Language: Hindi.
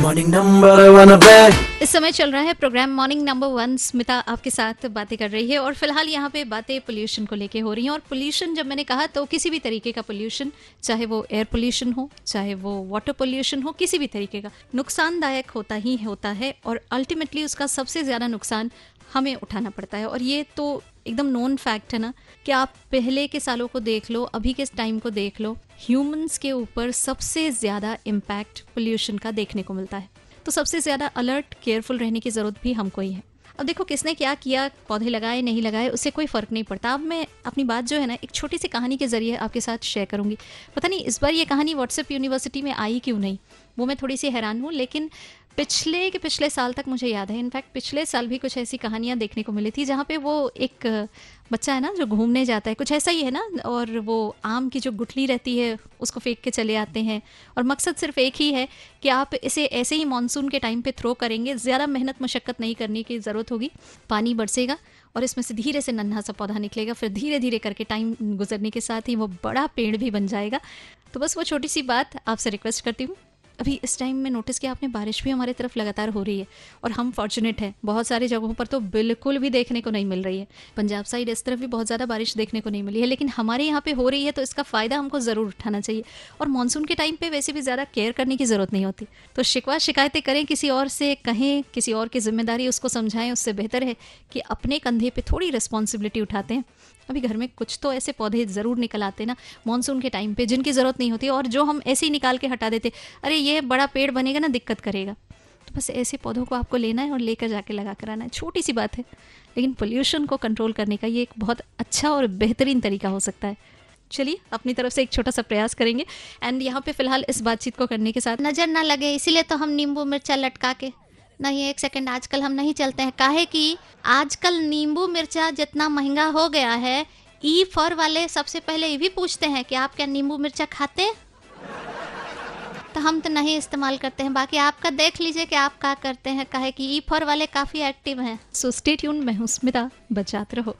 मॉर्निंग नंबर वन पे इस समय चल रहा है program morning number one Smita आपके साथ बातें कर रही है और फ़िलहाल यहाँ पे बातें पोल्यूशन को लेके हो रही हैं। और पोल्यूशन जब मैंने कहा तो किसी भी तरीके का पोल्यूशन चाहे वो एयर पोल्यूशन हो, चाहे वो वाटर पोल्यूशन हो, किसी भी तरीके का नुकसानदायक होता ही होता है। और अल्टीमेटली उसका सबसे ज़्यादा नुकसान हमें उठाना पड़ता है। और ये तो एकदम नॉन फैक्ट है ना कि आप पहले के सालों को देख लो, अभी के टाइम को देख लो ह्यूमंस के ऊपर सबसे ज़्यादा इम्पैक्ट पोल्यूशन का देखने को मिलता है। तो सबसे ज़्यादा अलर्ट केयरफुल रहने की ज़रूरत भी हमको ही है। अब देखो किसने क्या किया, पौधे लगाए, नहीं लगाए, उससे कोई फ़र्क नहीं पड़ता। अब मैं अपनी बात जो है ना, एक छोटी सी कहानी के ज़रिए आपके साथ शेयर करूँगी। पता नहीं, इस बार ये कहानी व्हाट्सएप यूनिवर्सिटी में आई क्यों नहीं? वो मैं थोड़ी सी हैरान हूँ, लेकिन पिछले के पिछले साल तक मुझे याद है। इनफैक्ट पिछले साल भी कुछ ऐसी कहानियाँ देखने को मिली थी जहाँ पे वो एक बच्चा है ना जो घूमने जाता है। कुछ ऐसा ही है ना और वो आम की जो गुठली रहती है, उसको फेंक के चले आते हैं। और मकसद सिर्फ़ एक ही है कि आप इसे ऐसे ही मानसून के टाइम पे थ्रो करेंगे। ज़्यादा मेहनत मशक्क़त नहीं करने की ज़रूरत होगी। पानी बरसेगा और इसमें से धीरे से नन्हा सा पौधा निकलेगा। फिर धीरे धीरे करके टाइम गुजरने के साथ ही वो बड़ा पेड़ भी बन जाएगा। तो बस वो छोटी सी बात आपसे रिक्वेस्ट करती हूँ। अभी इस टाइम में नोटिस किया आपने, बारिश भी हमारी तरफ़ लगातार हो रही है और हम फॉर्चुनेट हैं। बहुत सारी जगहों पर तो बिल्कुल भी देखने को नहीं मिल रही है। पंजाब साइड इस तरफ़ भी बहुत ज़्यादा बारिश देखने को नहीं मिली है, लेकिन हमारे यहाँ पे हो रही है तो इसका फ़ायदा हमको ज़रूर उठाना चाहिए। और मानसून के टाइम पर वैसे भी ज़्यादा केयर करने की ज़रूरत नहीं होती। तो शिकवा शिकायतें करें किसी और से, कहें किसी और की ज़िम्मेदारी उसको समझाएँ, उससे बेहतर है कि अपने कंधे पर थोड़ी रिस्पॉन्सिबिलिटी उठाते हैं। अभी घर में कुछ तो ऐसे पौधे ज़रूर निकल आते ना मानसून के टाइम पे जिनकी ज़रूरत नहीं होती और जो हम ऐसे ही निकाल के हटा देते, अरे, ये बड़ा पेड़ बनेगा ना, दिक्कत करेगा। तो बस ऐसे पौधों को आपको लेना है और लेकर जाके लगा कर आना है। छोटी सी बात है, लेकिन पोल्यूशन को कंट्रोल करने का ये एक बहुत अच्छा और बेहतरीन तरीका हो सकता है। चलिए, अपनी तरफ़ से एक छोटा सा प्रयास करेंगे। एंड यहाँ पे फ़िलहाल इस बातचीत को करने के साथ नज़र ना लगे, इसीलिए तो हम नींबू मिर्चा लटका के, नहीं, एक सेकंड आजकल हम नहीं चलते हैं। काहे कि आजकल नींबू मिर्चा जितना महँगा हो गया है, ई फॉर वाले सबसे पहले ये भी पूछते हैं कि आप क्या नींबू मिर्चा खाते हैं? हम तो नहीं इस्तेमाल करते हैं। बाकी आपका देख लीजिए कि आप क्या करते हैं। कहे कि ई फॉर वाले काफ़ी एक्टिव हैं। सो स्टे ट्यून मैं हूँ स्मिता। बचात रहो।